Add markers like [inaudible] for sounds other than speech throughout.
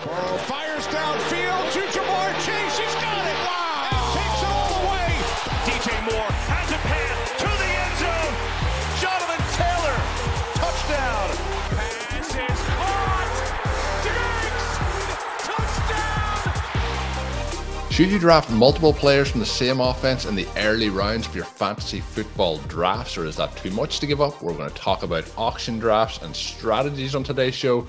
Fires downfield to Ja'Marr Chase. He's got it. Wow. And takes it all. DJ Moore has a pass to the end zone. Jonathan Taylor, touchdown. Pass is caught. Diggs, touchdown. Should you draft multiple players from the same offense in the early rounds of your fantasy football drafts, or is that too much to give up? We're going to talk about auction drafts and strategies on today's show,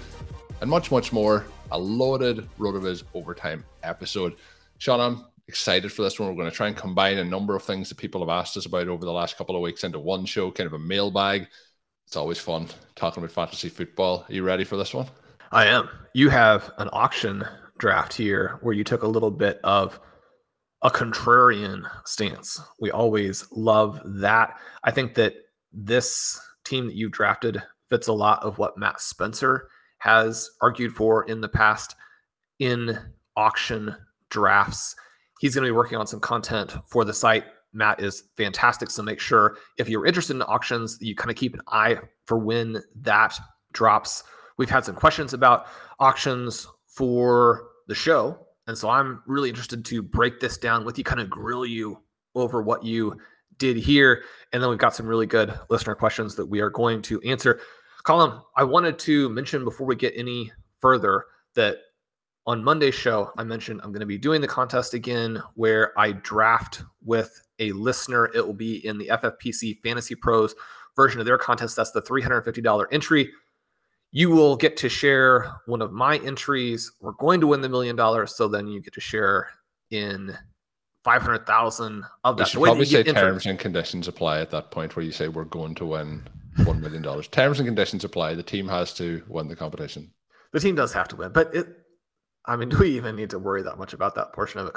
and much, much more a loaded RotoViz overtime episode. Shawn, I'm excited for this one. We're going to try and combine a number of things that people have asked us about over the last couple of weeks into one show, kind of a mailbag. It's always fun talking about fantasy football. Are you ready for this one? I am. You have an auction draft here where you took a little bit of a contrarian stance. We always love that. I think that this team that you drafted fits a lot of what Matt Spencer has argued for in the past in auction drafts. He's going to be working on some content for the site. Matt is fantastic. So make sure if you're interested in auctions, you kind of keep an eye for when that drops. We've had some questions about auctions for the show. And so I'm really interested to break this down with you, kind of grill you over what you did here. And then we've got some really good listener questions that we are going to answer. Colm, I wanted to mention before we get any further that on Monday's show, I mentioned I'm going to be doing the contest again where I draft with a listener. It will be in the FFPC Fantasy Pros version of their contest. That's the $350 entry. You will get to share one of my entries. We're going to win the million dollars. So then you get to share in 500,000 of that. You should probably say terms and conditions apply at that point where you say we're going to win one million dollars. Terms and conditions apply. The team has to win the competition. The team does have to win, but it. I mean, do [laughs] we even need to worry that much about that portion of it?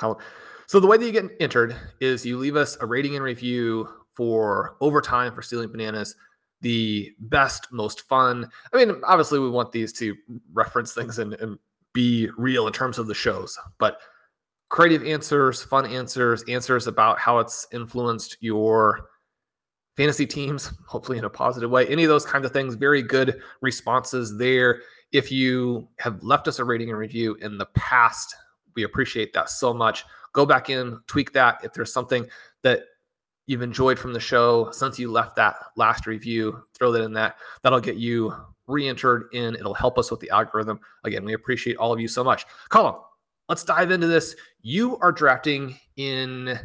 So the way that you get entered is you leave us a rating and review for overtime for stealing bananas. The best, most fun. I mean, obviously, we want these to reference things and, and be real in terms of the shows, but creative answers, fun answers, answers about how it's influenced your fantasy teams, [laughs] hopefully in a positive way. Any of those kinds of things, very good responses there. If you have left us a rating and review in the past, we appreciate that so much. Go back in, tweak that. If there's something that you've enjoyed from the show since you left that last review, throw that in that. That'll get you re-entered in. It'll help us with the algorithm. Again, we appreciate all of you so much. Colm, let's dive into this. You are drafting in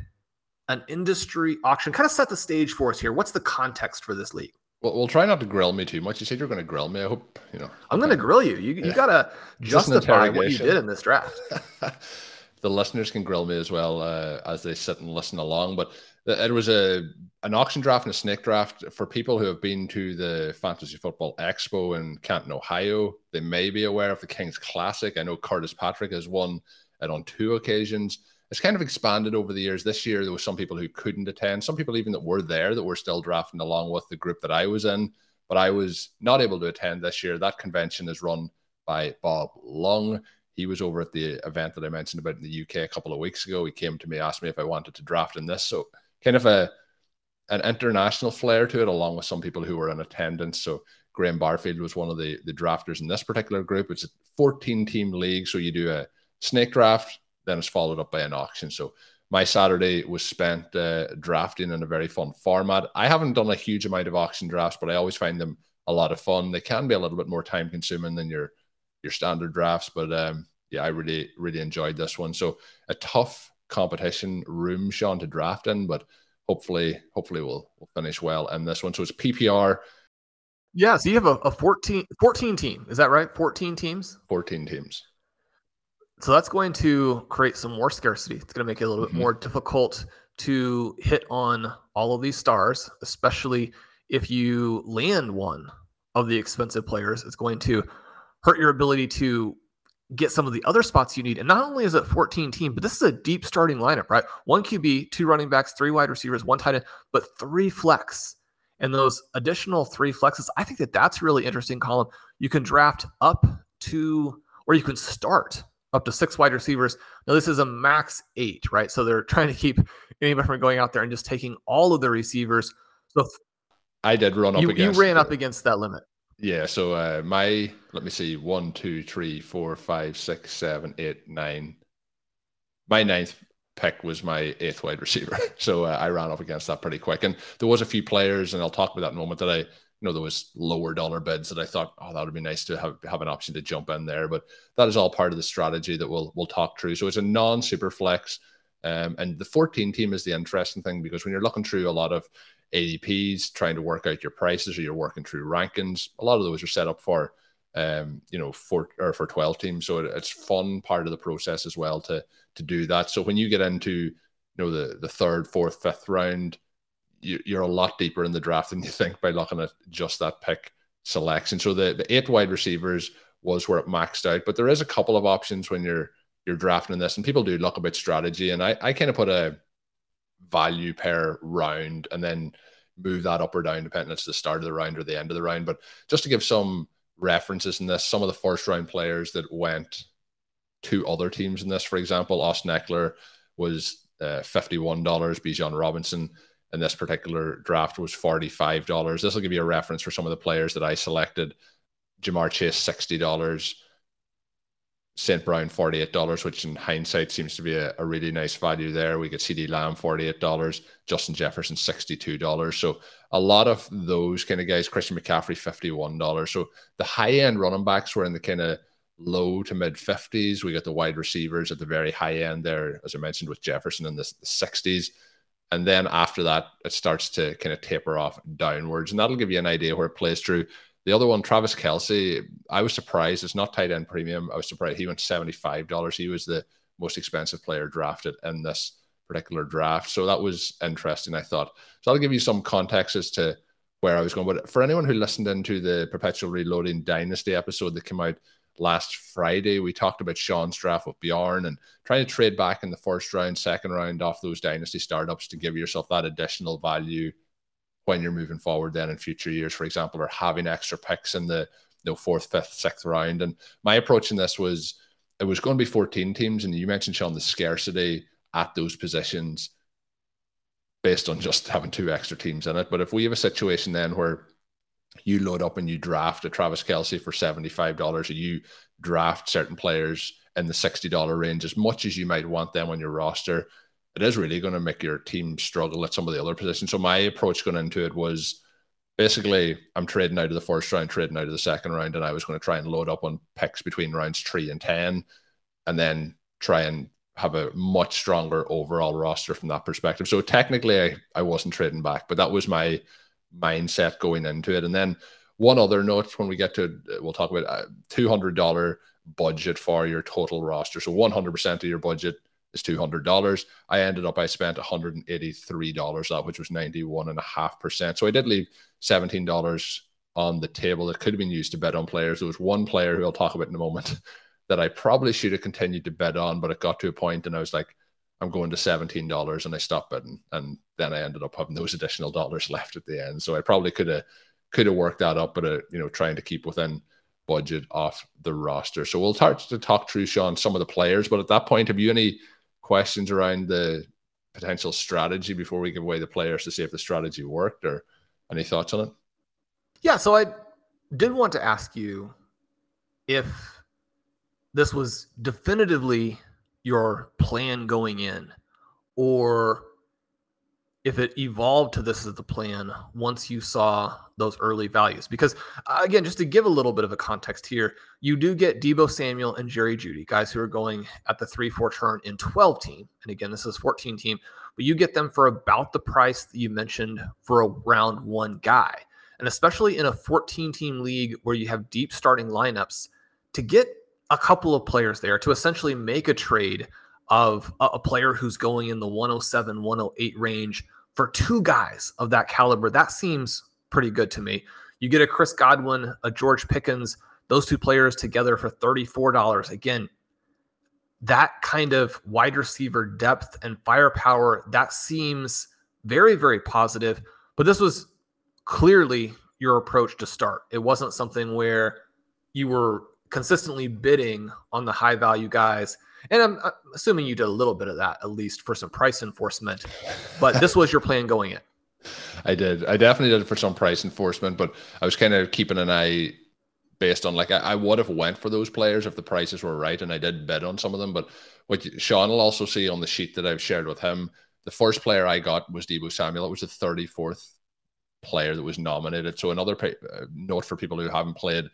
an industry auction. Kind of set the stage for us here. What's the context for this league? Well, we'll try not to grill me too much. You said you're going to grill me. I hope you know. I'm going to grill you. You, you got to justify what you did in this draft. [laughs] the listeners can grill me as well uh, as they sit and listen along. But it was a an auction draft and a snake draft for people who have been to the Fantasy Football Expo in Canton, Ohio. They may be aware of the Kings Classic. I know Curtis Patrick has won it on two occasions it's kind of expanded over the years. This year, there was some people who couldn't attend, some people even that were there that were still drafting along with the group that I was in, but I was not able to attend this year. That convention is run by Bob Lung. He was over at the event that I mentioned about in the UK a couple of weeks ago. He came to me, asked me if I wanted to draft in this. So, kind of a an international flair to it, along with some people who were in attendance. So, Graham Barfield was one of the the drafters in this particular group. It's a 14 team league, so you do a snake draft, then it's followed up by an auction. So my Saturday was spent uh, drafting in a very fun format. I haven't done a huge amount of auction drafts, but I always find them a lot of fun. They can be a little bit more time consuming than your your standard drafts, but um, yeah, I really really enjoyed this one. So a tough competition room, Shawn, to draft in, but hopefully hopefully we'll we'll finish well in this one. So it's PPR. Yeah, so you have a, a 14, 14 team. Is that right? 14 teams? 14 teams. So that's going to create some more scarcity. It's going to make it a little mm-hmm. bit more difficult to hit on all of these stars, especially if you land one of the expensive players. It's going to hurt your ability to get some of the other spots you need. And not only is it 14 team, but this is a deep starting lineup, right? One QB, two running backs, three wide receivers, one tight end, but three flex. And those additional three flexes, I think that that's really interesting Colm. You can draft up to, or you can start up to six wide receivers. Now, this is a max eight, right? So they're [laughs] trying to keep anybody from going out there and just taking all of the receivers. So I did run up you, against. You ran up against that limit. Yeah. So uh, my let me see one, two, three, four, five, six, seven, eight, nine. My ninth pick was my eighth wide receiver. [laughs] So uh, I ran up against that pretty quick. And there was a few players, and I'll talk about that in a moment that I, you know, there was lower dollar bids that I thought, oh, that would be nice to have have an option to jump in there. But that is all part of the strategy that we'll we'll talk through. So it's a non super flex. Um, and the 14 team is the interesting thing because when you're looking through a lot of ADPs, trying to work out your prices, or you're working through rankings. A lot of those are set up for, um, you know, for or for 12 teams. So it, it's fun part of the process as well to to do that. So when you get into, you know, the the third, fourth, fifth round, you're a lot deeper in the draft than you think by looking at just that pick selection. So the the eight wide receivers was where it maxed out, but there is a couple of options when you're you're drafting this, and people do look about strategy. And I I kind of put a value pair round and then move that up or down depending it's the start of the round or the end of the round. But just to give some references in this, some of the first round players that went to other teams in this, for example, Austin Ekeler was uh, $51, Bijan Robinson in this particular draft was $45. This will give you a reference for some of the players that I selected. Ja'Marr Chase, $60. St. Brown, $48, which in hindsight seems to be a, a, really nice value there. We get CeeDee Lamb, $48, Justin Jefferson, $62. So a lot of those kind of guys, Christian McCaffrey, $51. So the high end running backs were in the kind of low to mid 50s. We got the wide receivers at the very high end there, as I mentioned, with Jefferson in the, the 60s. And then after that, it starts to kind of taper off downwards. And that'll give you an idea where it plays through. The other one, Travis Kelce I was surprised. It's not tight end premium. I was surprised he went $75. He was the most expensive player drafted in this particular draft. So that was interesting, I thought. So I'll give you some context as to where I was going. But for anyone who listened into the Perpetual Reloading Dynasty episode that came out last Friday, we talked about Shawn's draft with Bjorn and trying to trade back in the first round, second round off those Dynasty startups to give yourself that additional value when you're moving forward then in future years, for example, or having extra picks in the you know, fourth, fifth, sixth round. And my approach in this was it was going to be 14 teams. And you mentioned, Shawn, the scarcity at those positions based on just having two extra teams in it. But if we have a situation then where you load up and you draft a Travis Kelce for $75, or you draft certain players in the $60 range, as much as you might want them on your roster, it is really going to make your team struggle at some of the other positions. So my approach going into it was basically I'm trading out of the first round, trading out of the second round, and I was going to try and load up on picks between rounds three and ten, and then try and have a much stronger overall roster from that perspective. So technically, I, I wasn't trading back, but that was my mindset going into it. And then one other note when we get to uh, we'll talk about uh, hundred dollar budget for your total roster. So one hundred percent of your budget is $200. I ended up, I spent $183, that which was 91.5%. So I did leave $17 on the table that could have been used to bet on players. There was one player who I'll talk about in a moment [laughs] that I probably should have continued to bet on, but it got to a point and I was like, I'm going to $17 and I stopped it. And then I ended up having those [laughs] additional dollars left at the end. So I probably could have could have worked that up, but uh, you know, trying to keep within budget off the roster. So we'll start to talk through Shawn some of the players, but at that point, have you any questions around the potential strategy before we give away the players to see if the strategy worked or any thoughts on it? Yeah, so I did want to ask you if this was definitively your plan going in or if it evolved to this as the plan once you saw those early values. Because uh, again, just to give a little bit of a context here, you do get Deebo Samuel and Jerry Jeudy, guys who are going at the 3 4 turn in 12 team. And again, this is 14 team, but you get them for about the price that you mentioned for a round one guy. And especially in a 14 team league where you have deep starting lineups, to get a couple of players there to essentially make a trade of a, a player who's going in the 107, 108 range for two guys of that caliber, that seems pretty good to me. You get a Chris Godwin, a George Pickens, those two players together for $34. Again, that kind of wide receiver depth and firepower, that seems very, very positive. But this was clearly your approach to start. It wasn't something where you were consistently bidding on the high value guys and I'm, assuming you did a little bit of that, at least for some price enforcement. But this was your plan going in. [laughs] I did. I definitely did it for some price enforcement, but I was kind of keeping an eye based on like I, I, would have went for those players if the prices were right, and I did bid on some of them. But what Shawn will also see on the sheet that I've shared with him, the first player I got was Deebo Samuel. It was the thirty fourth player that was nominated. So another uh, note for people who haven't played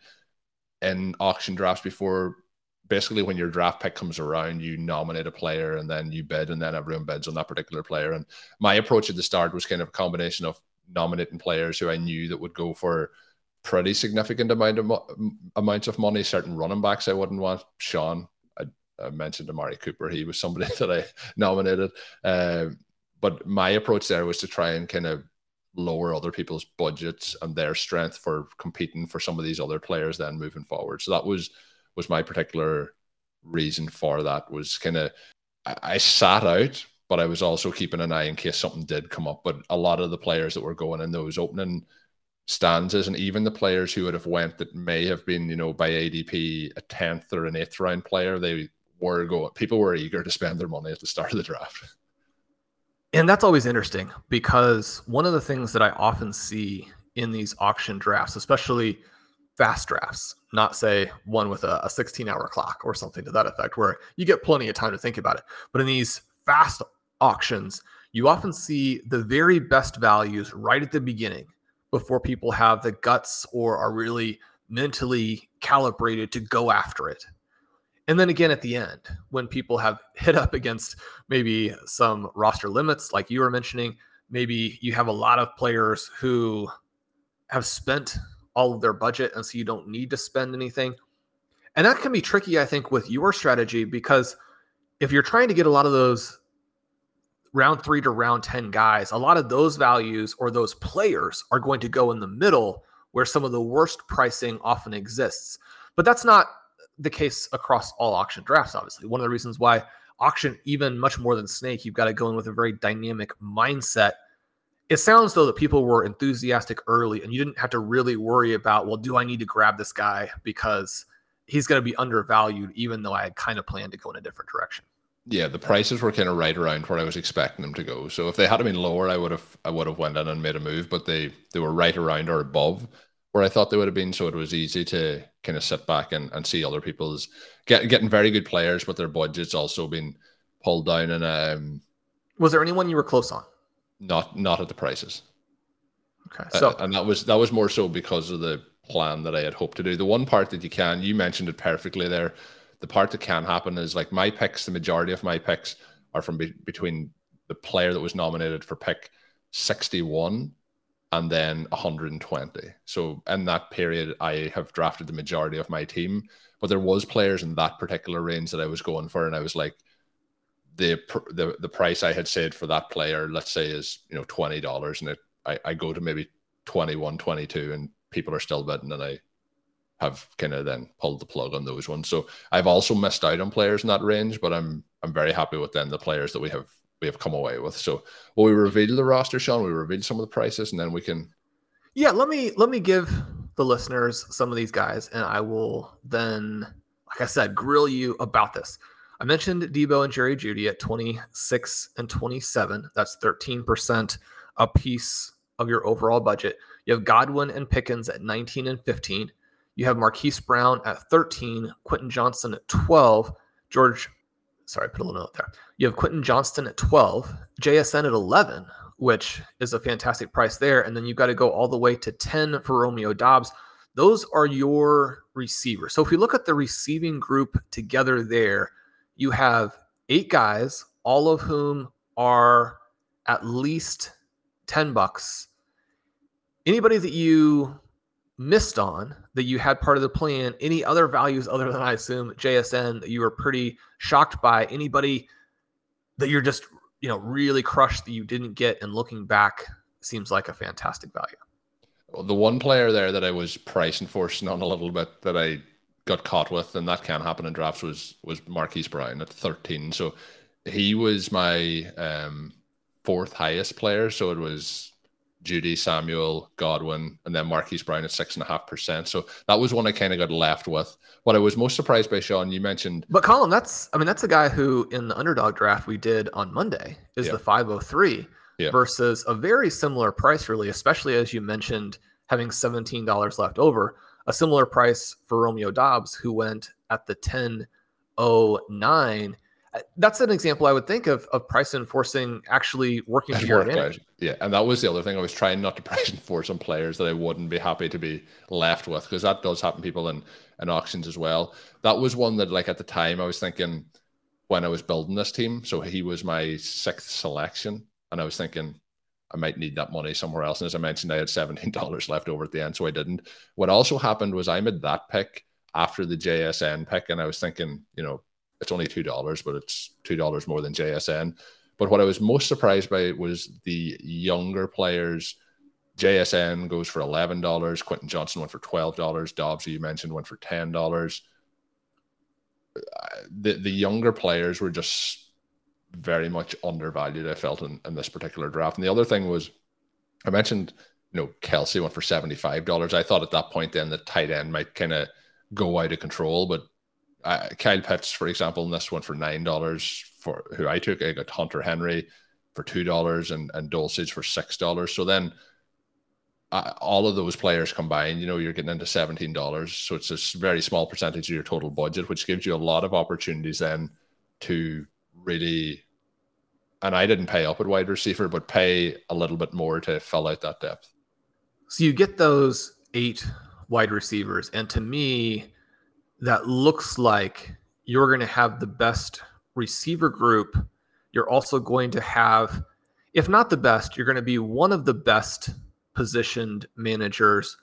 in auction drafts before basically when your draft pick comes around, you nominate a player and then you bid, and then everyone bids on that particular player. And my approach at the start was kind of a combination of nominating players who I knew that would go for pretty significant amount of mo- amounts of money. Certain running backs I wouldn't want. Shawn, I, I mentioned Amari Cooper. He was somebody [laughs] that I nominated. Uh, but my approach there was to try and kind of lower other people's budgets and their strength for competing for some of these other players then moving forward. So that was was my particular reason for that was kind of I, sat out but I was also keeping an eye in case something did come up. But a lot of the players that were going in those opening stanzas, and even the players who would have went that may have been, you know, by ADP a tenth or an eighth round player, they were going. People were eager to spend their money at the start of the draft. [laughs] And that's always interesting because one of the things that I often see in these auction drafts, especially fast drafts, not say one with a, a 16 hour clock or something to that effect, where you get plenty of time to think about it. But in these fast auctions, you often see the very best values right at the beginning before people have the guts or are really mentally calibrated to go after it. And then again at the end, when people have hit up against maybe some roster limits, like you were mentioning, maybe you have a lot of players who have spent all of their budget and so you don't need to spend anything. And that can be tricky, I think, with your strategy because if you're trying to get a lot of those round three to round 10 guys, a lot of those values or those players are going to go in the middle where some of the worst pricing often exists. But that's not the case across all auction drafts, obviously. One of the reasons why auction, even much more than snake, you've got to go in with a very dynamic mindset it sounds though that people were enthusiastic early and you didn't have to really worry about, well, do I need to grab this guy because he's going to be undervalued, even though I had kind of planned to go in a different direction. Yeah, the prices were kind of right around where I was expecting them to go. So if they had been lower, I would have I would have went in and made a move, but they they were right around or above where I thought they would have been. So it was easy to kind of sit back and, and see other people's get, getting very good players, but their budgets also being pulled down. And um, was there anyone you were close on? not not at the prices. Okay, so uh, and that was that was more so because of the plan that I had hoped to do. The one part that you can, you mentioned it perfectly there. The part that can happen is like my picks. The majority of my picks are from be- between the player that was nominated for pick sixty-one and then 120. So in that period, I have drafted the majority of my team, but there was players in that particular range that I was going for, and I was like, the the the price I had said for that player, let's say, is you know twenty dollars, and it I, I go to maybe 21, 22, and people are still bidding, and I have kind of then pulled the plug on those ones. So I've also missed out on players in that range, but I'm I'm very happy with then the players that we have we have come away with. So will we reveal the roster, Shawn? We reveal some of the prices, and then we can. Yeah, let me let me give the listeners some of these guys, and I will then, like I said, grill you about this. I mentioned Deebo and Jerry Jeudy at 26 and 27. That's 13% a piece of your overall budget. You have Godwin and Pickens at 19 and 15. You have Marquise Brown at 13, Quentin Johnston at 12, George, sorry, put a little note there. You have Quentin Johnston at 12, JSN at 11, which is a fantastic price there. And then you've got to go all the way to 10 for Romeo Doubs. Those are your receivers. So if we look at the receiving group together there, you have eight guys, all of whom are at least 10 bucks. Anybody that you missed on that you had part of the plan, any other values other than I assume JSN that you were pretty shocked by, anybody that you're just, you know, really crushed that you didn't get and looking back seems like a fantastic value. Well, the one player there that I was price enforcing on a little bit that I got caught with, and that can happen in drafts, was was Marquise Brown at 13. So he was my um, fourth highest player. So it was Jeudy, Samuel, Godwin, and then Marquise Brown at six and a half percent. So that was one I kind of got left with. What I was most surprised by, Shawn, you mentioned. But Colm, that's I mean, that's a guy who in the underdog draft we did on Monday is yeah. the 503 yeah. versus a very similar price, really, especially as you mentioned having $17 left over. A similar price for Romeo Doubs, who went at the 1009 that's an example I would think of of price enforcing actually working for your advantage. Yeah, and that was the other thing I was trying not to [laughs] price enforce on players that I wouldn't be happy to be left with because that does happen people in, in auctions as well. That was one that like at the time I was thinking when I was building this team. So he was my sixth selection, and I was thinking I might need that money somewhere else. And as I mentioned, I had seventeen [laughs] dollars left over at the end, so I didn't. What also happened was I made that pick after the JSN pick, and I was thinking, you know, it's only two dollars, but it's two dollars more than JSN. But what I was most surprised by was the younger players. JSN goes for eleven dollars. Quentin Johnston went for twelve dollars. Doubs, who you mentioned, went for ten dollars. Uh, the the younger players were just very much undervalued. I felt in, in this particular draft. And the other thing was, I mentioned, you know, Kelce went for seventy five dollars. I thought at that point then the tight end might kind of go out of control, but uh, Kyle Pitts, for example, in this one for nine dollars for who I took. I got Hunter Henry for two dollars and and Dulcich for six dollars. So then uh, all of those players combined, you know, you're getting into seventeen dollars. So it's a very small percentage of your total budget, which gives you a lot of opportunities then to really. And I didn't pay up at wide receiver, but pay a little bit more to fill out that depth. So you get those eight wide receivers, and to me, that looks like you're going to have the best receiver group. You're also going to have, if not the best, you're going to be one of the best positioned managers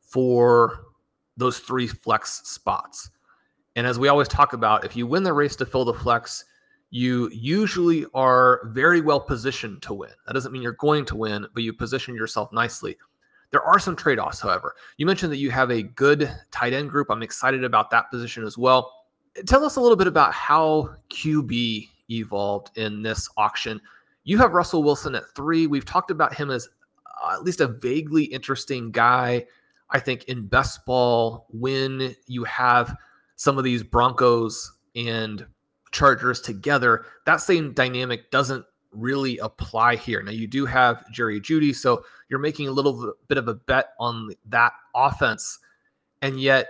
for those three flex spots. And as we always talk about, if you win the race to fill the flex, you usually are very well positioned to win. That doesn't mean you're going to win, but you position yourself nicely. There are some trade offs, however. You mentioned that you have a good tight end group. I'm excited about that position as well. Tell us a little bit about how QB evolved in this auction. You have Russell Wilson at three. We've talked about him as uh, at least a vaguely interesting guy. I think in best ball, when you have some of these Broncos and Chargers together, that same dynamic doesn't really apply here. Now you do have Jerry Jeudy, so you're making a little bit of a bet on that offense, and yet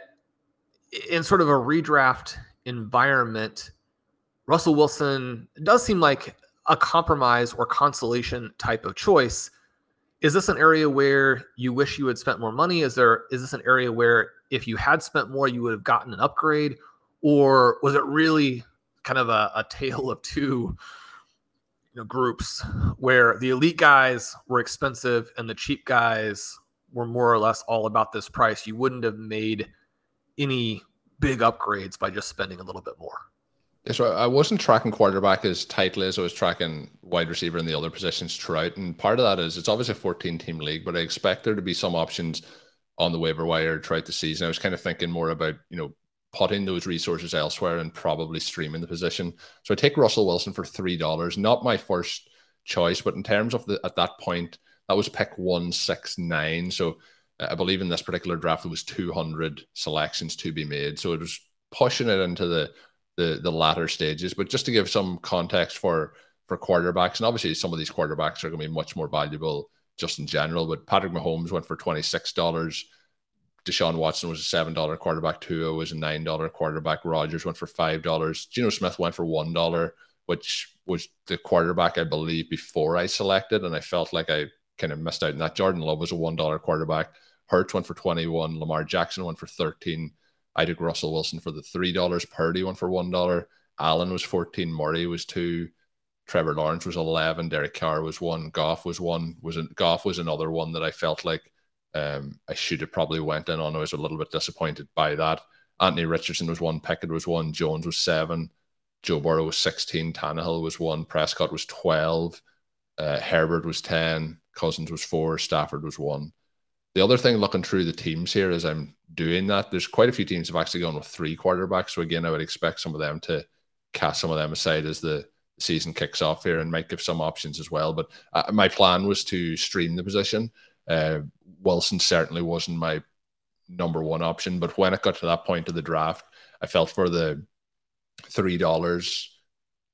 in sort of a redraft environment, Russell Wilson does seem like a compromise or consolation type of choice. Is this an area where you wish you had spent more money? Is there is this an area where if you had spent more, you would have gotten an upgrade, or was it really kind of a, a tale of two you know, groups where the elite guys were expensive and the cheap guys were more or less all about this price. You wouldn't have made any big upgrades by just spending a little bit more. Yeah, so I wasn't tracking quarterback as tightly as I was tracking wide receiver and the other positions throughout. And part of that is it's obviously a 14 team league, but I expect there to be some options on the waiver wire throughout the season. I was kind of thinking more about, you know, putting those resources elsewhere and probably streaming the position. So I take Russell Wilson for three dollars. Not my first choice, but in terms of the at that point, that was pick one six nine. So uh, I believe in this particular draft there was two hundred selections to be made. So it was pushing it into the the the latter stages. But just to give some context for for quarterbacks, and obviously some of these quarterbacks are going to be much more valuable just in general. But Patrick Mahomes went for twenty six dollars. Deshaun Watson was a seven dollar quarterback. Tua was a nine dollar quarterback. Rodgers went for five dollars. Geno Smith went for one dollar which was the quarterback I believe before I selected, and I felt like I kind of missed out. And that Jordan Love was a one dollar quarterback. Hurts went for twenty one. Lamar Jackson went for thirteen. I took Russell Wilson for the three dollars. Purdy went for one dollar. Allen was fourteen. Murray was two. Trevor Lawrence was eleven. Derek Carr was one. Goff was one. Was an, Goff was another one that I felt like um, I should have probably went in on. I was a little bit disappointed by that. Anthony Richardson was one. Pickett was one. Jones was seven. Joe Burrow was 16, Tannehill was one, Prescott was 12, uh, Herbert was 10, Cousins was four, Stafford was one. The other thing looking through the teams here as I'm doing that, there's quite a few teams have actually gone with three quarterbacks. So again, I would expect some of them to cast some of them aside as the season kicks off here and might give some options as well. But uh, my plan was to stream the position. Uh, Wilson certainly wasn't my number one option, but when it got to that point of the draft, I felt for the three dollars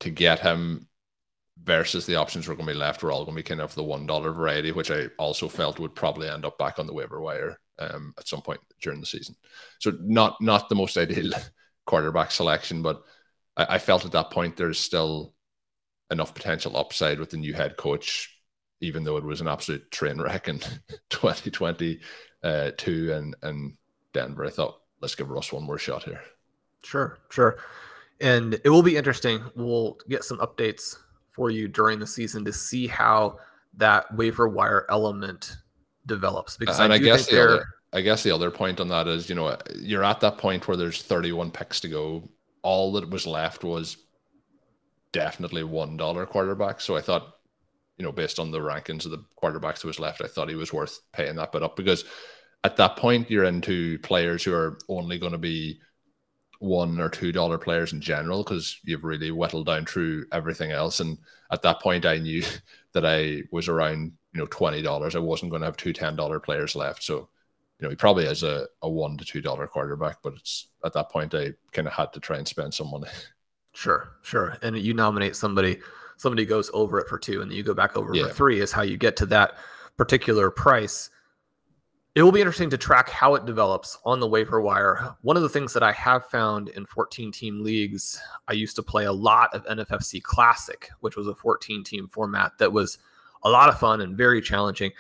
to get him versus the options were going to be left were all going to be kind of the one dollar variety, which I also felt would probably end up back on the waiver wire um, at some point during the season. So not not the most ideal [laughs] quarterback selection, but I, I felt at that point there's still enough potential upside with the new head coach, even though it was an absolute train wreck in [laughs] 2022 uh, and and Denver. I thought let's give Russ one more shot here. Sure, sure and it will be interesting. We'll get some updates for you during the season to see how that waiver wire element develops. Because and I, I guess the other, I guess the other point on that is, you know, you're at that point where there's 31 picks to go. All that was left was definitely one dollar quarterback. So I thought, you know, based on the rankings of the quarterbacks that was left, I thought he was worth paying that bit up because at that point you're into players who are only going to be one or two dollar players in general because you've really whittled down through everything else. And at that point, I knew [laughs] that I was around you know twenty dollars. I wasn't going to have two ten dollar players left. So you know he probably has a, a one to two dollar quarterback, but it's at that point I kind of had to try and spend some money. Sure, sure. And you nominate somebody, somebody goes over it for two, and then you go back over yeah. for three. Is how you get to that particular price it will be interesting to track how it develops on the waiver wire. One of the things that I have found in 14 team leagues, I used to play a lot of NFFC Classic, which was a 14 team format that was a lot of fun and very challenging.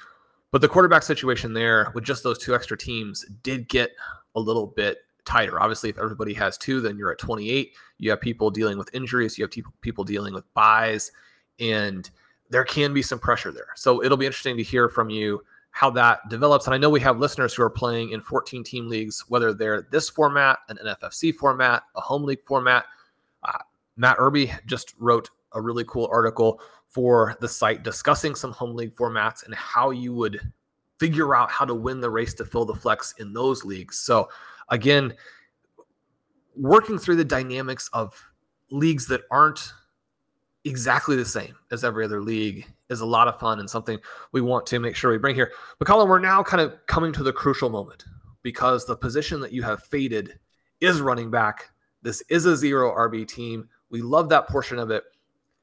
But the quarterback situation there with just those two extra teams did get a little bit tighter. Obviously, if everybody has two, then you're at 28. You have people dealing with injuries, you have people dealing with byes, and there can be some pressure there. So it'll be interesting to hear from you how that develops. And I know we have listeners who are playing in 14 team leagues, whether they're this format, an NFFC format, a home league format. Uh, Matt Irby just wrote a really cool article for the site discussing some home league formats and how you would figure out how to win the race to fill the flex in those leagues. So, again, working through the dynamics of leagues that aren't exactly the same as every other league is a lot of fun and something we want to make sure we bring here. But Colm, we're now kind of coming to the crucial moment because the position that you have faded is running back. This is a zero RB team. We love that portion of it.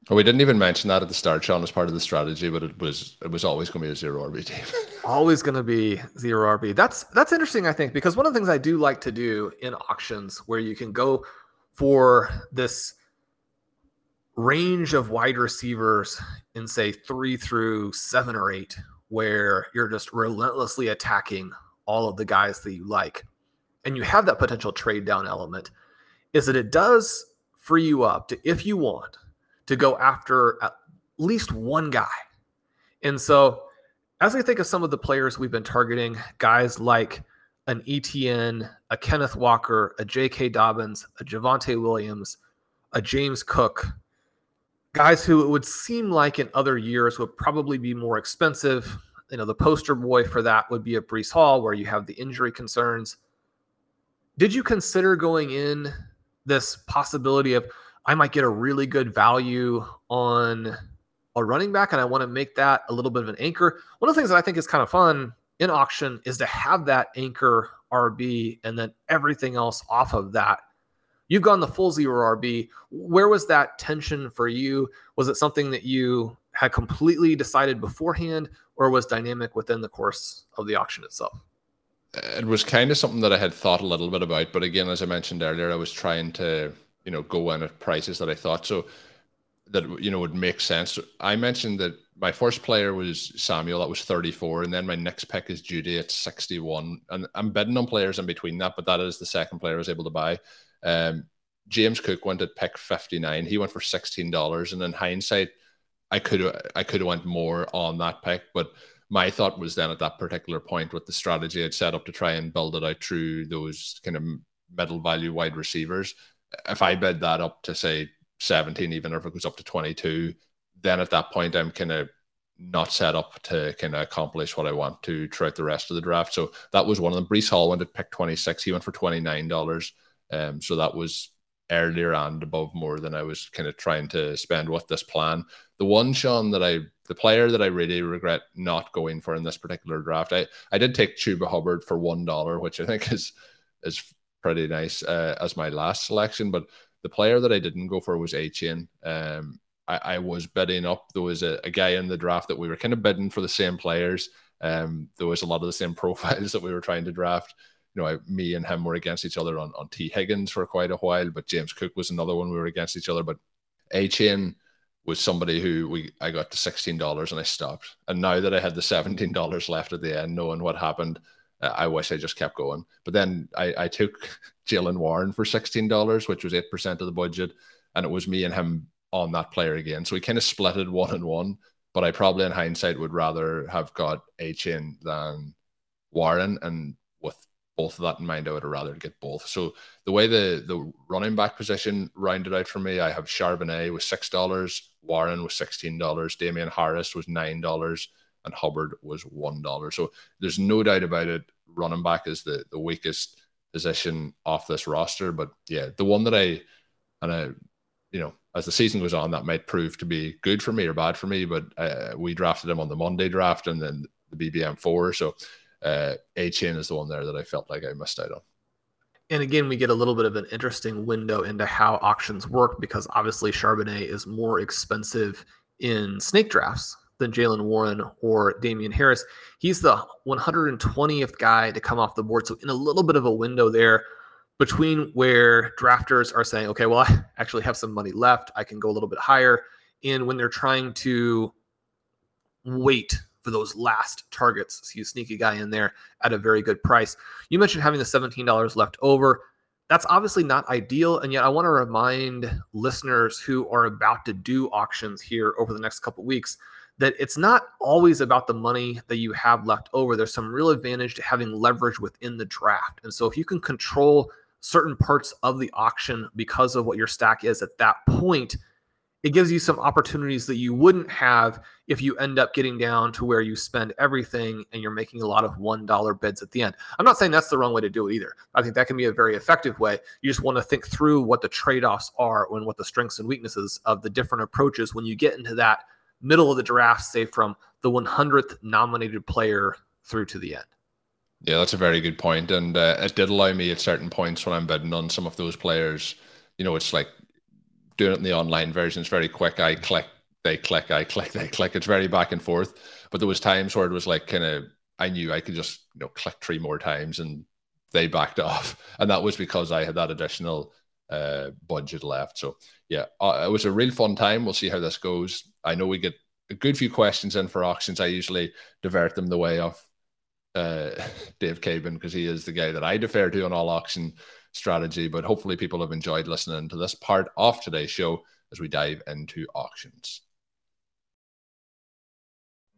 Well, we didn't even mention that at the start, Shawn, as part of the strategy, but it was it was always going to be a zero RB team. [laughs] always going to be zero RB. That's that's interesting, I think, because one of the things I do like to do in auctions where you can go for this range of wide receivers in say three through seven or eight, where you're just relentlessly attacking all of the guys that you like, and you have that potential trade down element, is that it does free you up to, if you want, to go after at least one guy. And so, as I think of some of the players we've been targeting, guys like an ETN, a Kenneth Walker, a J.K. Dobbins, a Javonte Williams, a James Cook, guys who it would seem like in other years would probably be more expensive. You know, the poster boy for that would be a Breece Hall, where you have the injury concerns. Did you consider going in this possibility of I might get a really good value on a running back, and I want to make that a little bit of an anchor? One of the things that I think is kind of fun in auction is to have that anchor RB and then everything else off of that You've gone the full zero RB. Where was that tension for you? Was it something that you had completely decided beforehand, or was dynamic within the course of the auction itself? It was kind of something that I had thought a little bit about, but again, as I mentioned earlier, I was trying to you know go in at prices that I thought so. that you know would make sense. I mentioned that my first player was Samuel, that was 34, and then my next pick is Jeudy at 61. And I'm bidding on players in between that, but that is the second player I was able to buy. Um, James Cook went at pick 59. He went for $16. And in hindsight, I could I could have went more on that pick, but my thought was then at that particular point with the strategy I'd set up to try and build it out through those kind of middle value wide receivers. If I bid that up to say 17, even if it goes up to 22, then at that point I'm kind of not set up to kind of accomplish what I want to throughout the rest of the draft. So that was one of them. Breece Hall went at pick 26. He went for $29. Um, so that was earlier and above more than I was kind of trying to spend with this plan. The one, Shawn, that I, the player that I really regret not going for in this particular draft, I, I did take Chuba Hubbard for $1, which I think is, is pretty nice uh, as my last selection. But the player that I didn't go for was Achane. Um, I, I, was bidding up. There was a, a, guy in the draft that we were kind of bidding for the same players. Um, there was a lot of the same [laughs] profiles that we were trying to draft. You know, I, me and him were against each other on, on Tee Higgins for quite a while, but James Cook was another one we were against each other. But Achane was somebody who we I got to sixteen dollars and I stopped. And now that I had the seventeen dollars left at the end, knowing what happened, Uh, I wish I just kept going. But then I, I took [laughs] Jaylen Warren for $16, which was 8% of the budget. And it was me and him on that player again. So we kind of split it one and one. But I probably in hindsight would rather have got Achane than Warren. And with both of that in mind, I would have rather get both. So the way the, the running back position rounded out for me, I have Charbonnet with $6, Warren was $16, Damien Harris was $9 and Hubbard was one dollar. So there's no doubt about it. Running back is the the weakest position off this roster, but yeah, the one that I and I, you know, as the season goes on, that might prove to be good for me or bad for me. But uh, we drafted him on the Monday draft and then the BBM four, so uh, Achane is the one there that I felt like I missed out on. And again, we get a little bit of an interesting window into how auctions work because obviously Charbonnet is more expensive in snake drafts than Jaylen Warren or Damien Harris. He's the 120th guy to come off the board. So, in a little bit of a window there between where drafters are saying, okay, well, [laughs] I actually have some money left. I can go a little bit higher. And when they're trying to wait for those last targets, so you sneak a guy in there at a very good price. You mentioned having the $17 left over. That's obviously not ideal. And yet, I want to remind listeners who are about to do auctions here over the next couple weeks that it's not always about the money that you have left over. There's some real advantage to having leverage within the draft. And so if you can control certain parts of the auction because of what your stack is at that point, it gives you some opportunities that you wouldn't have if you end up getting down to where you spend everything and you're making a lot of $1 bids at the end. I'm not saying that's the wrong way to do it either. I think that can be a very effective way. You just want to think through what the trade offs are and what the strengths and weaknesses of the different approaches when you get into that middle of the draft, say from the 100th nominated player through to the end. Yeah, that's a very good point, and uh, it did allow me at certain points when I'm bidding on some of those players. You know, it's like doing it in the online version. It's very quick. I click, they click, I click, they click. It's very back and forth. But there was times where it was like kind of I knew I could just you know click three more times and they backed [laughs] off, and that was because I had that additional uh, budget left. So yeah, uh, it was a real fun time. We'll see how this goes. I know we get a good few questions in for auctions. I usually divert them the way of uh, [laughs] Dave Caban because he is the guy that I defer to on all auction strategy. But hopefully, people have enjoyed listening to this part of today's show as we dive into auctions.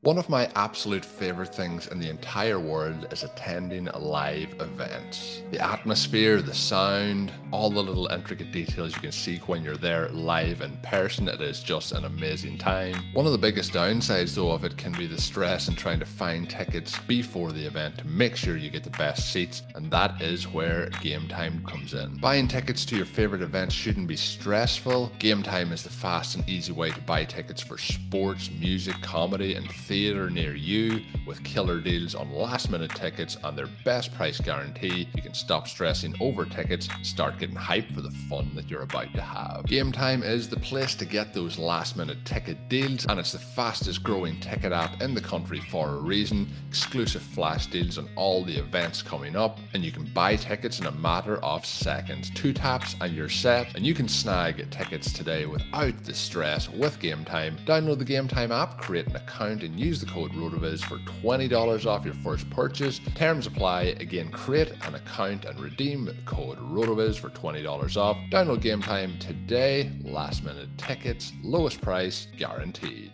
One of my absolute favorite things in the entire world is attending live events. The atmosphere, the sound, all the little intricate details you can see when you're there live in person, it is just an amazing time. One of the biggest downsides though of it can be the stress in trying to find tickets before the event to make sure you get the best seats, and that is where game time comes in. Buying tickets to your favorite events shouldn't be stressful. Game time is the fast and easy way to buy tickets for sports, music, comedy, and theatre theatre near you with killer deals on last minute tickets and their best price guarantee. You can stop stressing over tickets start getting hyped for the fun that you're about to have. Game Time is the place to get those last minute ticket deals, and it's the fastest growing ticket app in the country for a reason. Exclusive flash deals on all the events coming up, and you can buy tickets in a matter of seconds. Two taps and you're set, and you can snag tickets today without the stress with Game Time. Download the Game Time app, create an account, and use the code ROTOVIZ for $20 off your first purchase. Terms apply. Again, create an account and redeem code ROTOVIZ for $20 off. Download Game Time today. Last minute tickets, lowest price guaranteed.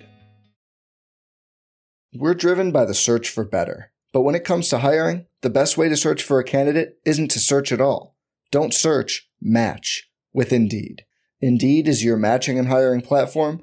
We're driven by the search for better. But when it comes to hiring, the best way to search for a candidate isn't to search at all. Don't search, match with Indeed. Indeed is your matching and hiring platform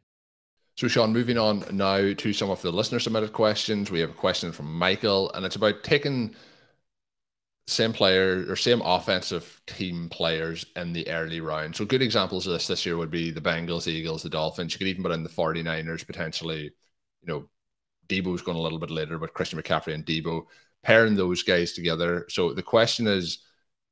So, Shawn, moving on now to some of the listener submitted questions. We have a question from Michael, and it's about taking same player or same offensive team players in the early round. So, good examples of this this year would be the Bengals, the Eagles, the Dolphins. You could even put in the 49ers potentially. You know, Deebo's going a little bit later, but Christian McCaffrey and Deebo pairing those guys together. So, the question is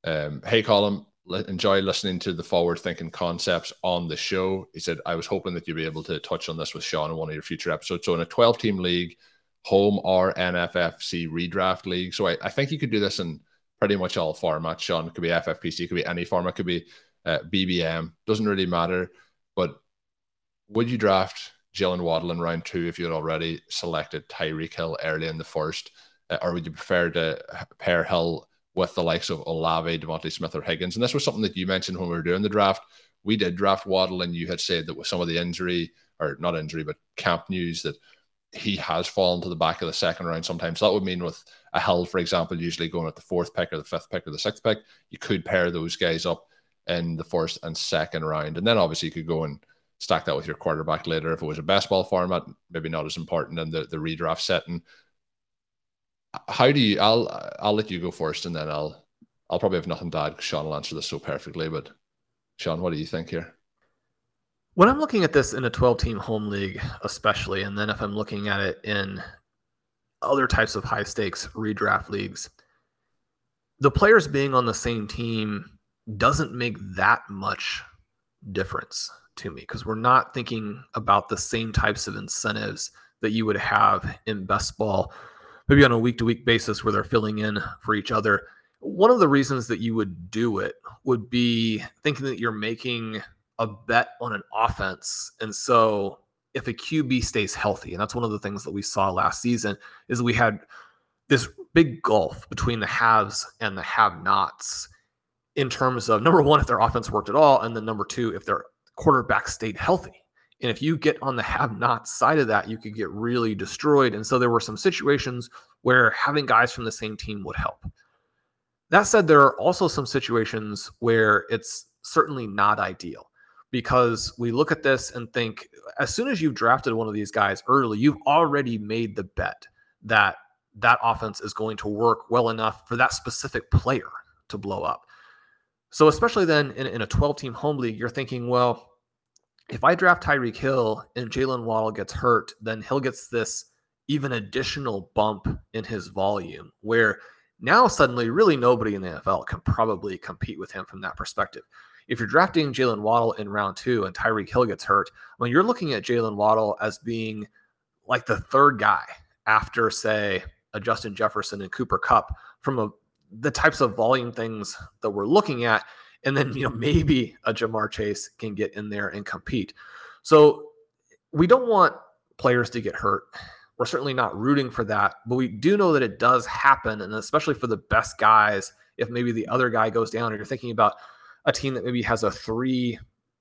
um, hey, Colm, enjoy listening to the forward thinking concepts on the show. He said, I was hoping that you'd be able to touch on this with Shawn in one of your future episodes. So, in a 12 team league, home or NFFC redraft league. So, I, I, think you could do this in pretty much all formats, Shawn. It could be FFPC, it could be any format, it could be uh, BBM, doesn't really matter. But would you draft Jaylen Waddle in round two if you had already selected Tyreek Hill early in the first? Uh, or would you prefer to pair Hill with the likes of Olave, DeVonta Smith, or Higgins. And this was something that you mentioned when we were doing the draft. We did draft Waddle, and you had said that with some of the injury, or not injury, but camp news, that he has fallen to the back of the second round sometimes. So that would mean with a Hill, for example, usually going at the fourth pick or the fifth pick or the sixth pick, you could pair those guys up in the first and second round. And then obviously you could go and stack that with your quarterback later. If it was a best ball format, maybe not as important in the, the redraft setting how do you? I'll I'll let you go first, and then I'll I'll probably have nothing to add because Shawn will answer this so perfectly. But Shawn, what do you think here? When I'm looking at this in a 12 team home league, especially, and then if I'm looking at it in other types of high stakes redraft leagues, the players being on the same team doesn't make that much difference to me because we're not thinking about the same types of incentives that you would have in best ball maybe on a week to week basis where they're filling in for each other. One of the reasons that you would do it would be thinking that you're making a bet on an offense. And so if a QB stays healthy, and that's one of the things that we saw last season, is we had this big gulf between the haves and the have nots in terms of number one, if their offense worked at all, and then number two, if their quarterback stayed healthy. And if you get on the [laughs] have not side of that, you could get really destroyed. And so there were some situations where having guys from the same team would help. That said, there are also some situations where it's certainly not ideal because we look at this and think as soon as you've drafted one of these guys early, you've already made the bet that that offense is going to work well enough for that specific player to blow up. So, especially then in, in a 12 team home league, you're thinking, well, if I draft Tyreek Hill and Jaylen Waddle gets hurt, then Hill gets this even additional bump in his volume where now suddenly really nobody in the NFL can probably compete with him from that perspective. If you're drafting Jaylen Waddle in round two and Tyreek Hill gets hurt, when you're looking at Jaylen Waddle as being like the third guy after, say, a Justin Jefferson and Cooper Kupp from a, the types of volume things that we're looking at, and then you know maybe a Ja'Marr Chase can get in there and compete. So we don't want players to get hurt. We're certainly not rooting for that, but we do know that it does happen. And especially for the best guys, if maybe the other guy goes down, or you're thinking about a team that maybe has a three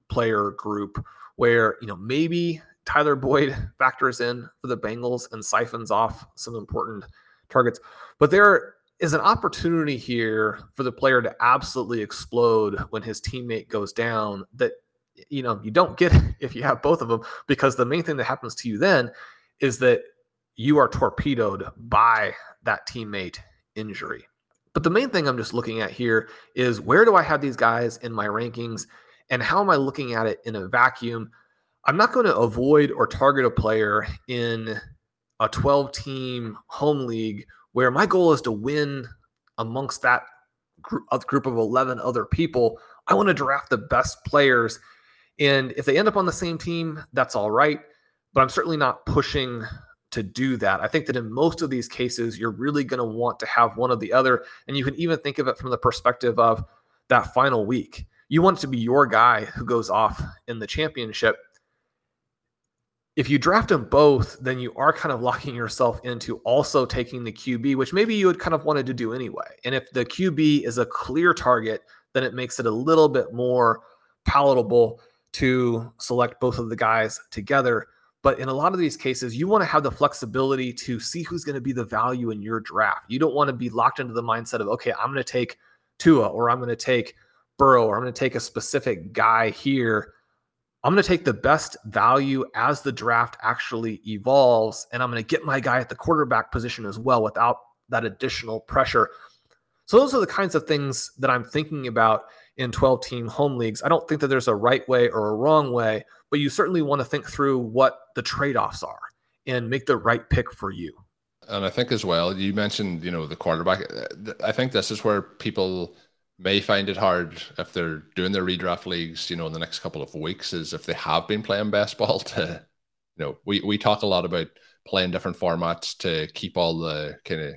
player group where, you know, maybe Tyler Boyd factors in for the Bengals and siphons off some important targets. But there is an opportunity here for the player to absolutely explode when his teammate goes down that you know you don't get [laughs] if you have both of them because the main thing that happens to you then is that you are torpedoed by that teammate injury. But the main thing I'm just looking at here is where do I have these guys in my rankings and how am I looking at it in a vacuum? I'm not going to avoid or target a player in a 12 team home league where my goal is to win amongst that uh, group of 11 other people. I want to draft the best players. And if they end up on the same team, that's all right. But I'm certainly not pushing to do that. I think that in most of these cases, you're really going to want to have one or the other. And you can even think of it from the perspective of that final week. You want to be your guy who goes off in the championship if you draft them both, then you are kind of locking yourself into also taking the QB, which maybe you would kind of wanted to do anyway. And if the QB is a clear target, then it makes it a little bit more palatable to select both of the guys together. But in a lot of these cases, you want to have the flexibility to see who's going to be the value in your draft. You don't want to be locked into the mindset of, okay, I'm going to take Tua or I'm going to take Burrow or I'm going to take a specific guy here I'm going to take the best value as the draft actually evolves, and I'm going to get my guy at the quarterback position as well without that additional pressure. So, those are the kinds of things that I'm thinking about in 12 team home leagues. I don't think that there's a right way or a wrong way, but you certainly want to think through what the trade offs are and make the right pick for you. And I think as well, you mentioned, you know, the quarterback. I think this is where people may find it hard if they're doing their redraft leagues, you know, in the next couple of weeks, is if they have been playing best ball [laughs] to, you know, we, we talk a lot about playing different formats to keep all the kind of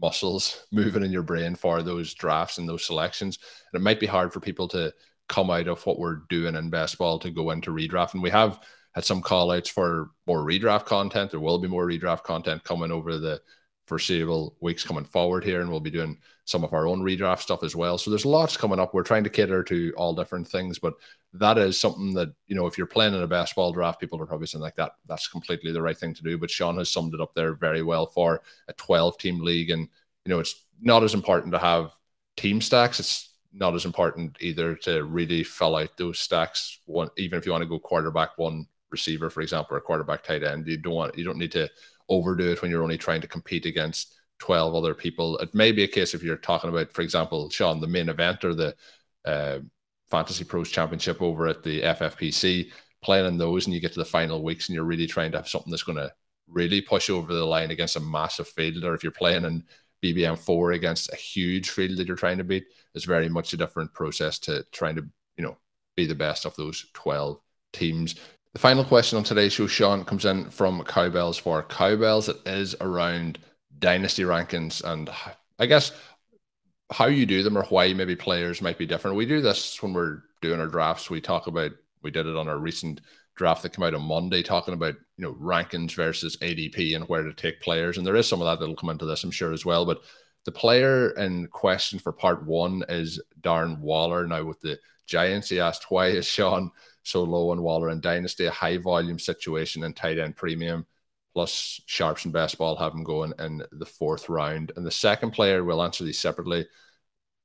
muscles [laughs] moving in your brain for those drafts and those selections. And it might be hard for people to come out of what we're doing in best ball to go into redraft. And we have had some call outs for more redraft content. There will be more redraft content coming over the foreseeable weeks coming forward here, and we'll be doing some of our own redraft stuff as well. So there's lots coming up. We're trying to cater to all different things, but that is something that you know if you're playing in a best ball draft, people are probably saying like that. That's completely the right thing to do. But Shawn has summed it up there very well for a 12 team league, and you know it's not as important to have team stacks. It's not as important either to really fill out those stacks. One, even if you want to go quarterback, one receiver, for example, or quarterback tight end, you don't want you don't need to overdo it when you're only trying to compete against 12 other people. It may be a case if you're talking about, for example, Shawn, the main event or the uh, FantasyPros Championship over at the FFPC, playing in those and you get to the final weeks and you're really trying to have something that's going to really push over the line against a massive field, or if you're playing in BBM four against a huge field that you're trying to beat, it's very much a different process to trying to, you know, be the best of those 12 teams. The final question on today's show, Shawn, comes in from Cowbells for Cowbells. It is around dynasty rankings and I guess how you do them or why maybe players might be different. We do this when we're doing our drafts. We talk about, we did it on our recent draft that came out on Monday, talking about, you know, rankings versus ADP and where to take players. And there is some of that that'll come into this, I'm sure, as well. But the player in question for part one is Darren Waller. Now, with the Giants, he asked, why is Shawn so low on Waller and Dynasty, a high volume situation and tight end premium, plus Sharps and Best Ball have him going in the fourth round. And the second player, we'll answer these separately.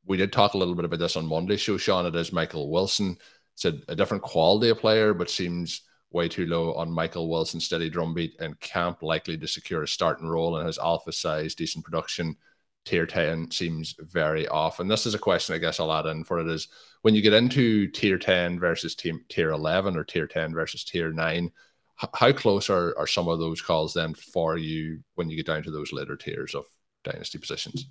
We did talk a little bit about this on Monday show, Shawn. It is Michael Wilson. It's a, a different quality of player, but seems way too low on Michael Wilson's steady drumbeat and camp likely to secure a starting role in his alpha size, decent production tier 10 seems very off. And this is a question I guess I'll add in for it is when you get into tier 10 versus team, tier 11 or tier 10 versus tier 9, how close are, are some of those calls then for you when you get down to those later tiers of dynasty positions?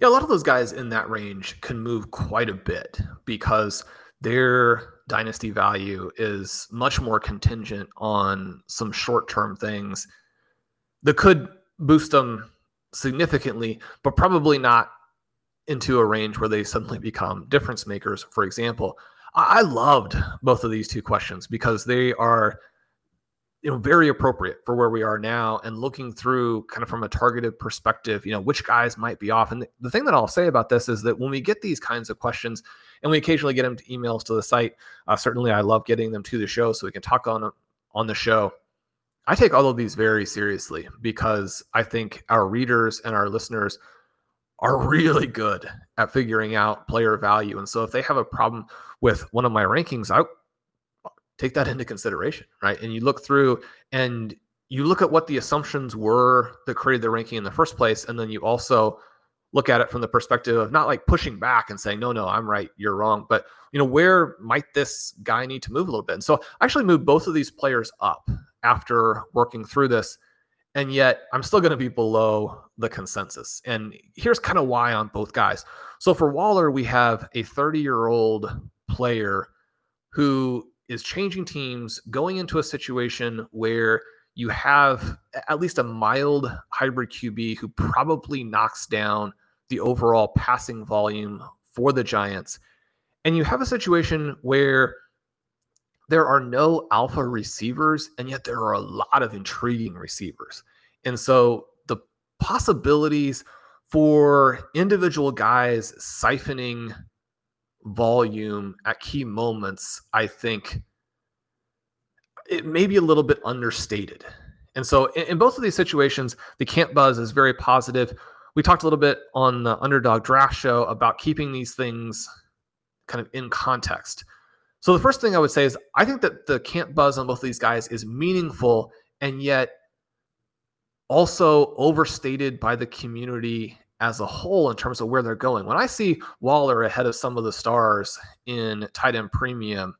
Yeah, a lot of those guys in that range can move quite a bit because their dynasty value is much more contingent on some short term things that could boost them significantly, but probably not into a range where they suddenly become difference makers. For example, I loved both of these two questions because they are you know very appropriate for where we are now and looking through kind of from a targeted perspective you know which guys might be off and the, thing that i'll say about this is that when we get these kinds of questions and we occasionally get them to emails to the site uh, certainly i love getting them to the show so we can talk on on the show i take all of these very seriously because i think our readers and our listeners are [laughs] really good at figuring out player value and so if they have a problem with one of my rankings i take that into consideration, right? And you look through and you look at what the assumptions were that created the ranking in the first place, and then you also look at it from the perspective of not like pushing back and saying, no, no, I'm right, you're wrong, but you know, where might this guy need to move a little bit? And so I actually moved both of these players up after working through this. And yet I'm still going to be below the consensus. And here's kind of why on both guys. So for Waller, we have a 30 year old player who is changing teams, going into a situation where you have at least a mild hybrid QB who probably knocks down the overall passing volume for the Giants. And you have a situation where there are no alpha receivers, and yet there are a lot of intriguing receivers. And so the possibilities for individual guys siphoning volume at key moments, I think it may be a little bit understated. And so in, in, both of these situations, the camp buzz is very positive. We talked a little bit on the underdog draft show about keeping these things kind of in context. So the first thing I would say is I think that the camp buzz on both of these guys is meaningful and yet also overstated by the community as a whole in terms of where they're going. When I see Waller ahead of some of the stars in tight end premium,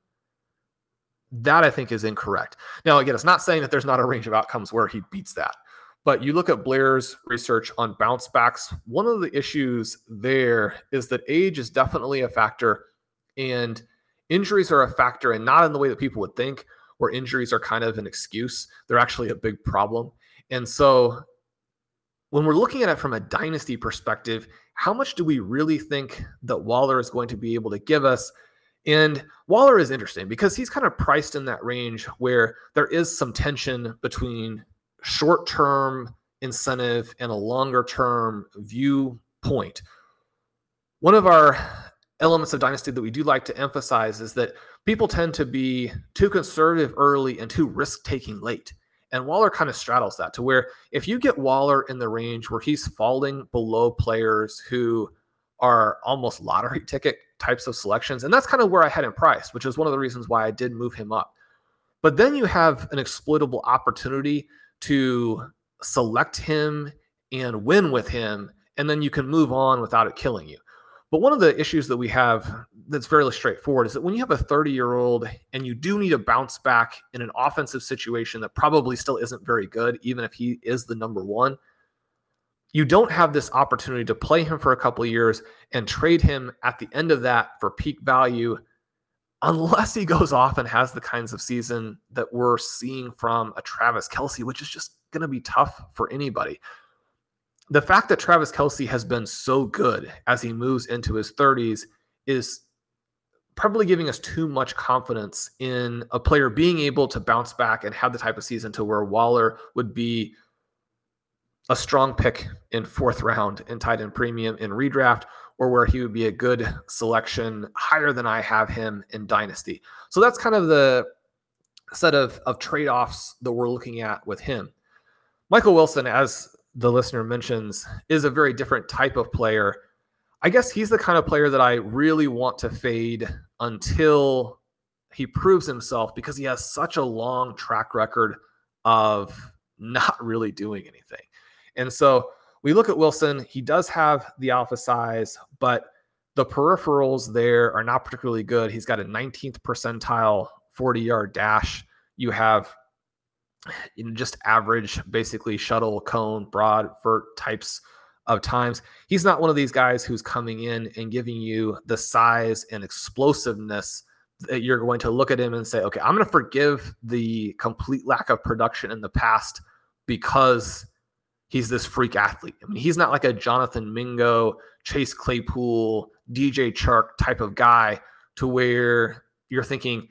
that I think is incorrect. Now, again, it's not saying that there's not a range of outcomes where he beats that. But you look at Blair's research on bounce backs, one of the issues there is that age is definitely a factor and injuries are a factor and not in the way that people would think, where injuries are kind of an excuse. They're actually a big problem. And so when we're looking at it from a dynasty perspective, how much do we really think that Waller is going to be able to give us? And Waller is interesting because he's kind of priced in that range where there is some tension between short term incentive and a longer term viewpoint. One of our elements of dynasty that we do like to emphasize is that people tend to be too conservative early and too risk taking late. And Waller kind of straddles that to where if you get Waller in the range where he's falling below players who are almost lottery [laughs] ticket types of selections, and that's kind of where I had him priced, which is one of the reasons why I did move him up. But then you have an exploitable opportunity to select him and win with him, and then you can move on without it killing you. But one of the issues that we have that's fairly straightforward is that when you have a 30 year old and you do need a bounce back in an offensive situation that probably still isn't very good, even if he is the number one, you don't have this opportunity to play him for a couple of years and trade him at the end of that for peak value unless he goes off and has the kinds of season that we're seeing from a Travis Kelce, which is just going to be tough for anybody the fact that Travis Kelce has been so good as he moves into his 30s is probably giving us too much confidence in a player being able to bounce back and have the type of season to where Waller would be a strong pick in fourth round in tight end premium in redraft or where he would be a good selection higher than I have him in dynasty. So that's kind of the set of, of trade-offs that we're looking at with him. Michael Wilson, as the listener mentions is a very different type of player. I guess he's the kind of player that I really want to fade until he proves himself because he has such a long track record of [laughs] not really doing anything. And so we look at Wilson, he does have the alpha size, but the peripherals there are not particularly good. He's got a 19th percentile 40 yard dash. You have you know, just average, basically shuttle, cone, broad, vert types of times. He's not one of these guys who's coming in and giving you the size and explosiveness that you're going to look at him and say, okay, I'm going to forgive the complete lack of production in the past because he's this freak athlete. I mean, he's not like a Jonathan Mingo, Chase Claypool, DJ Chark type of guy to where you're thinking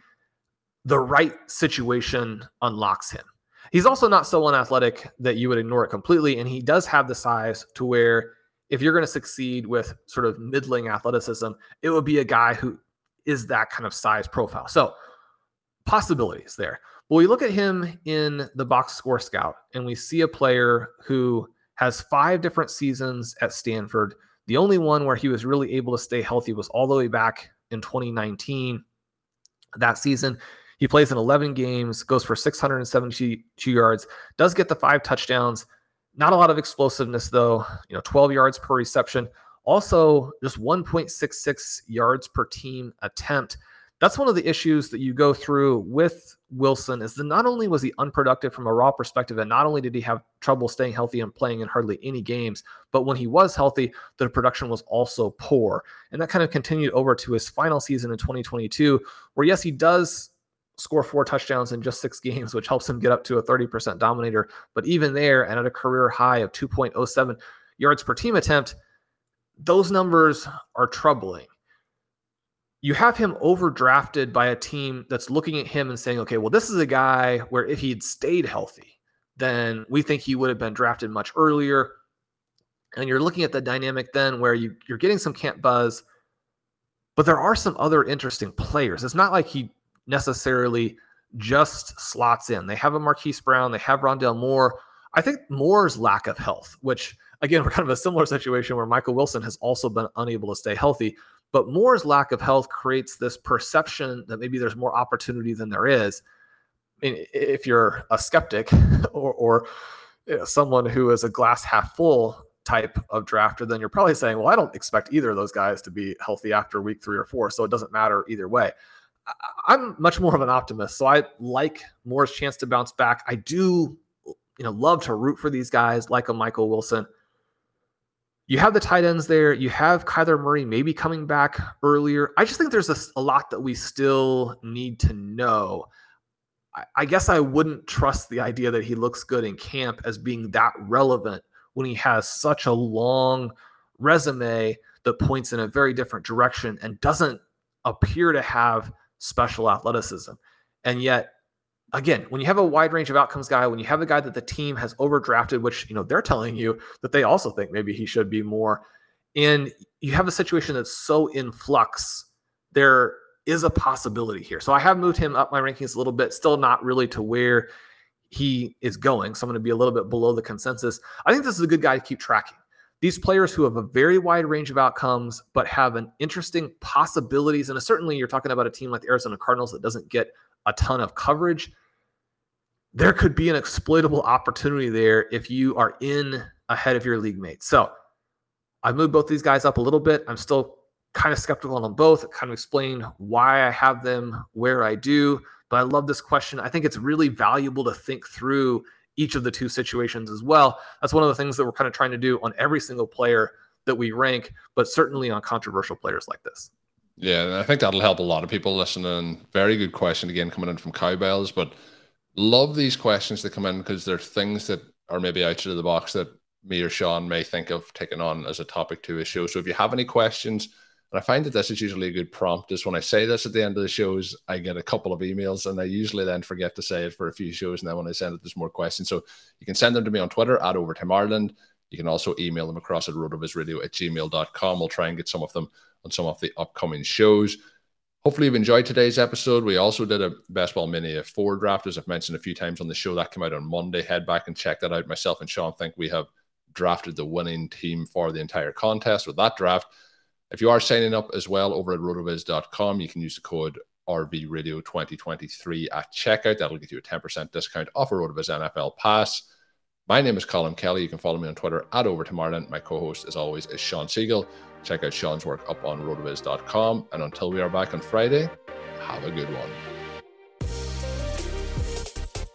the right situation unlocks him. He's also not so unathletic that you would ignore it completely. And he does have the size to where if you're going to succeed with sort of middling athleticism, it would be a guy who is that kind of size profile. So possibilities there. But we look at him in the box score scout and we see a player who has five different seasons at Stanford. The only one where he was really able to stay healthy was all the way back in 2019. That season, he plays in 11 games, goes for 672 yards, does get the five touchdowns. Not a lot of explosiveness, though, you know, 12 yards per reception. Also, just 1.66 yards per team attempt that's one of the issues that you go through with Wilson is that not only was he unproductive from a raw perspective, and not only did he have trouble staying healthy and playing in hardly any games, but when he was healthy, the production was also poor. And that kind of continued over to his final season in 2022, where yes, he does score four touchdowns in just six [laughs] games, which helps him get up to a 30% dominator. But even there, and at a career high of 2.07 yards per team attempt, those numbers are troubling you have him overdrafted by a team that's looking at him and saying, okay, well, this is a guy where if he'd stayed healthy, then we think he would have been drafted much earlier. And you're looking at the dynamic then where you, you're getting some camp buzz, but there are some other interesting players. It's not like he necessarily just slots in. They have a Marquise Brown, they have Rondale Moore. I think Moore's lack of health, which again, [laughs] we're kind of a similar situation where Michael Wilson has also been unable to stay healthy. But Moore's lack of health creates this perception that maybe there's more opportunity than there is. I mean, if you're a skeptic [laughs] or, or you know, someone who is a glass half full type of drafter, then you're probably saying, well, I don't expect either of those guys to be healthy after week three or four. So it doesn't matter either way. I'm much more of an optimist. So I like Moore's chance to bounce back. I do, you know, love to root for these guys like a Michael Wilson you have the tight ends there. You have Kyler Murray maybe coming back earlier. I just think there's a, a lot that we still need to know. I, I guess I wouldn't trust the idea that he looks good in camp as being that relevant when he has such a long resume that points in a very different direction and doesn't appear to have special athleticism. And yet, again, when you have a wide range of outcomes guy, when you have a guy that the team has overdrafted, which you know they're telling you that they also think maybe he should be more, and you have a situation that's so in flux, there is a possibility here. So I have moved him up my rankings a little bit, still not really to where he is going. So I'm going to be a little bit below the consensus. I think this is a good guy to keep tracking. These players who have a very wide range of outcomes, but have an interesting possibilities, and certainly you're talking about a team like the Arizona Cardinals that doesn't get a ton of coverage there could be an exploitable opportunity there if you are in ahead of your league mates. So I've moved both these guys up a little bit. I'm still kind of skeptical on them both. kind of explain why I have them where I do. But I love this question. I think it's really valuable to think through each of the two situations as well. That's one of the things that we're kind of trying to do on every single player that we rank, but certainly on controversial players like this. Yeah, I think that'll help a lot of people listening. Very good question again coming in from Cowbells, but love these questions that come in because they're things that are maybe outside of the box that me or Shawn may think of taking on as a topic to a show. So if you have any questions, and I find that this is usually a good prompt, is when I say this at the end of the shows, I get a couple of emails and I usually then forget to say it for a few shows. And then when I send it, there's more questions. So you can send them to me on Twitter at Overtime Ireland. You can also email them across at rotovizradio at gmail.com. We'll try and get some of them on some of the upcoming shows. Hopefully, you've enjoyed today's episode. We also did a Best Ball Mania four draft, as I've mentioned a few times on the show. That came out on Monday. Head back and check that out. Myself and Shawn think we have drafted the winning team for the entire contest with that draft. If you are signing up as well over at rotoviz.com, you can use the code RVRadio2023 at checkout. That'll get you a 10% discount off a Rotoviz NFL Pass. My name is Colm Kelly. You can follow me on Twitter at Overtomorrow. My co host, as always, is Shawn Siegele. Check out Shawn's work up on rotoviz.com. And until we are back on Friday, have a good one.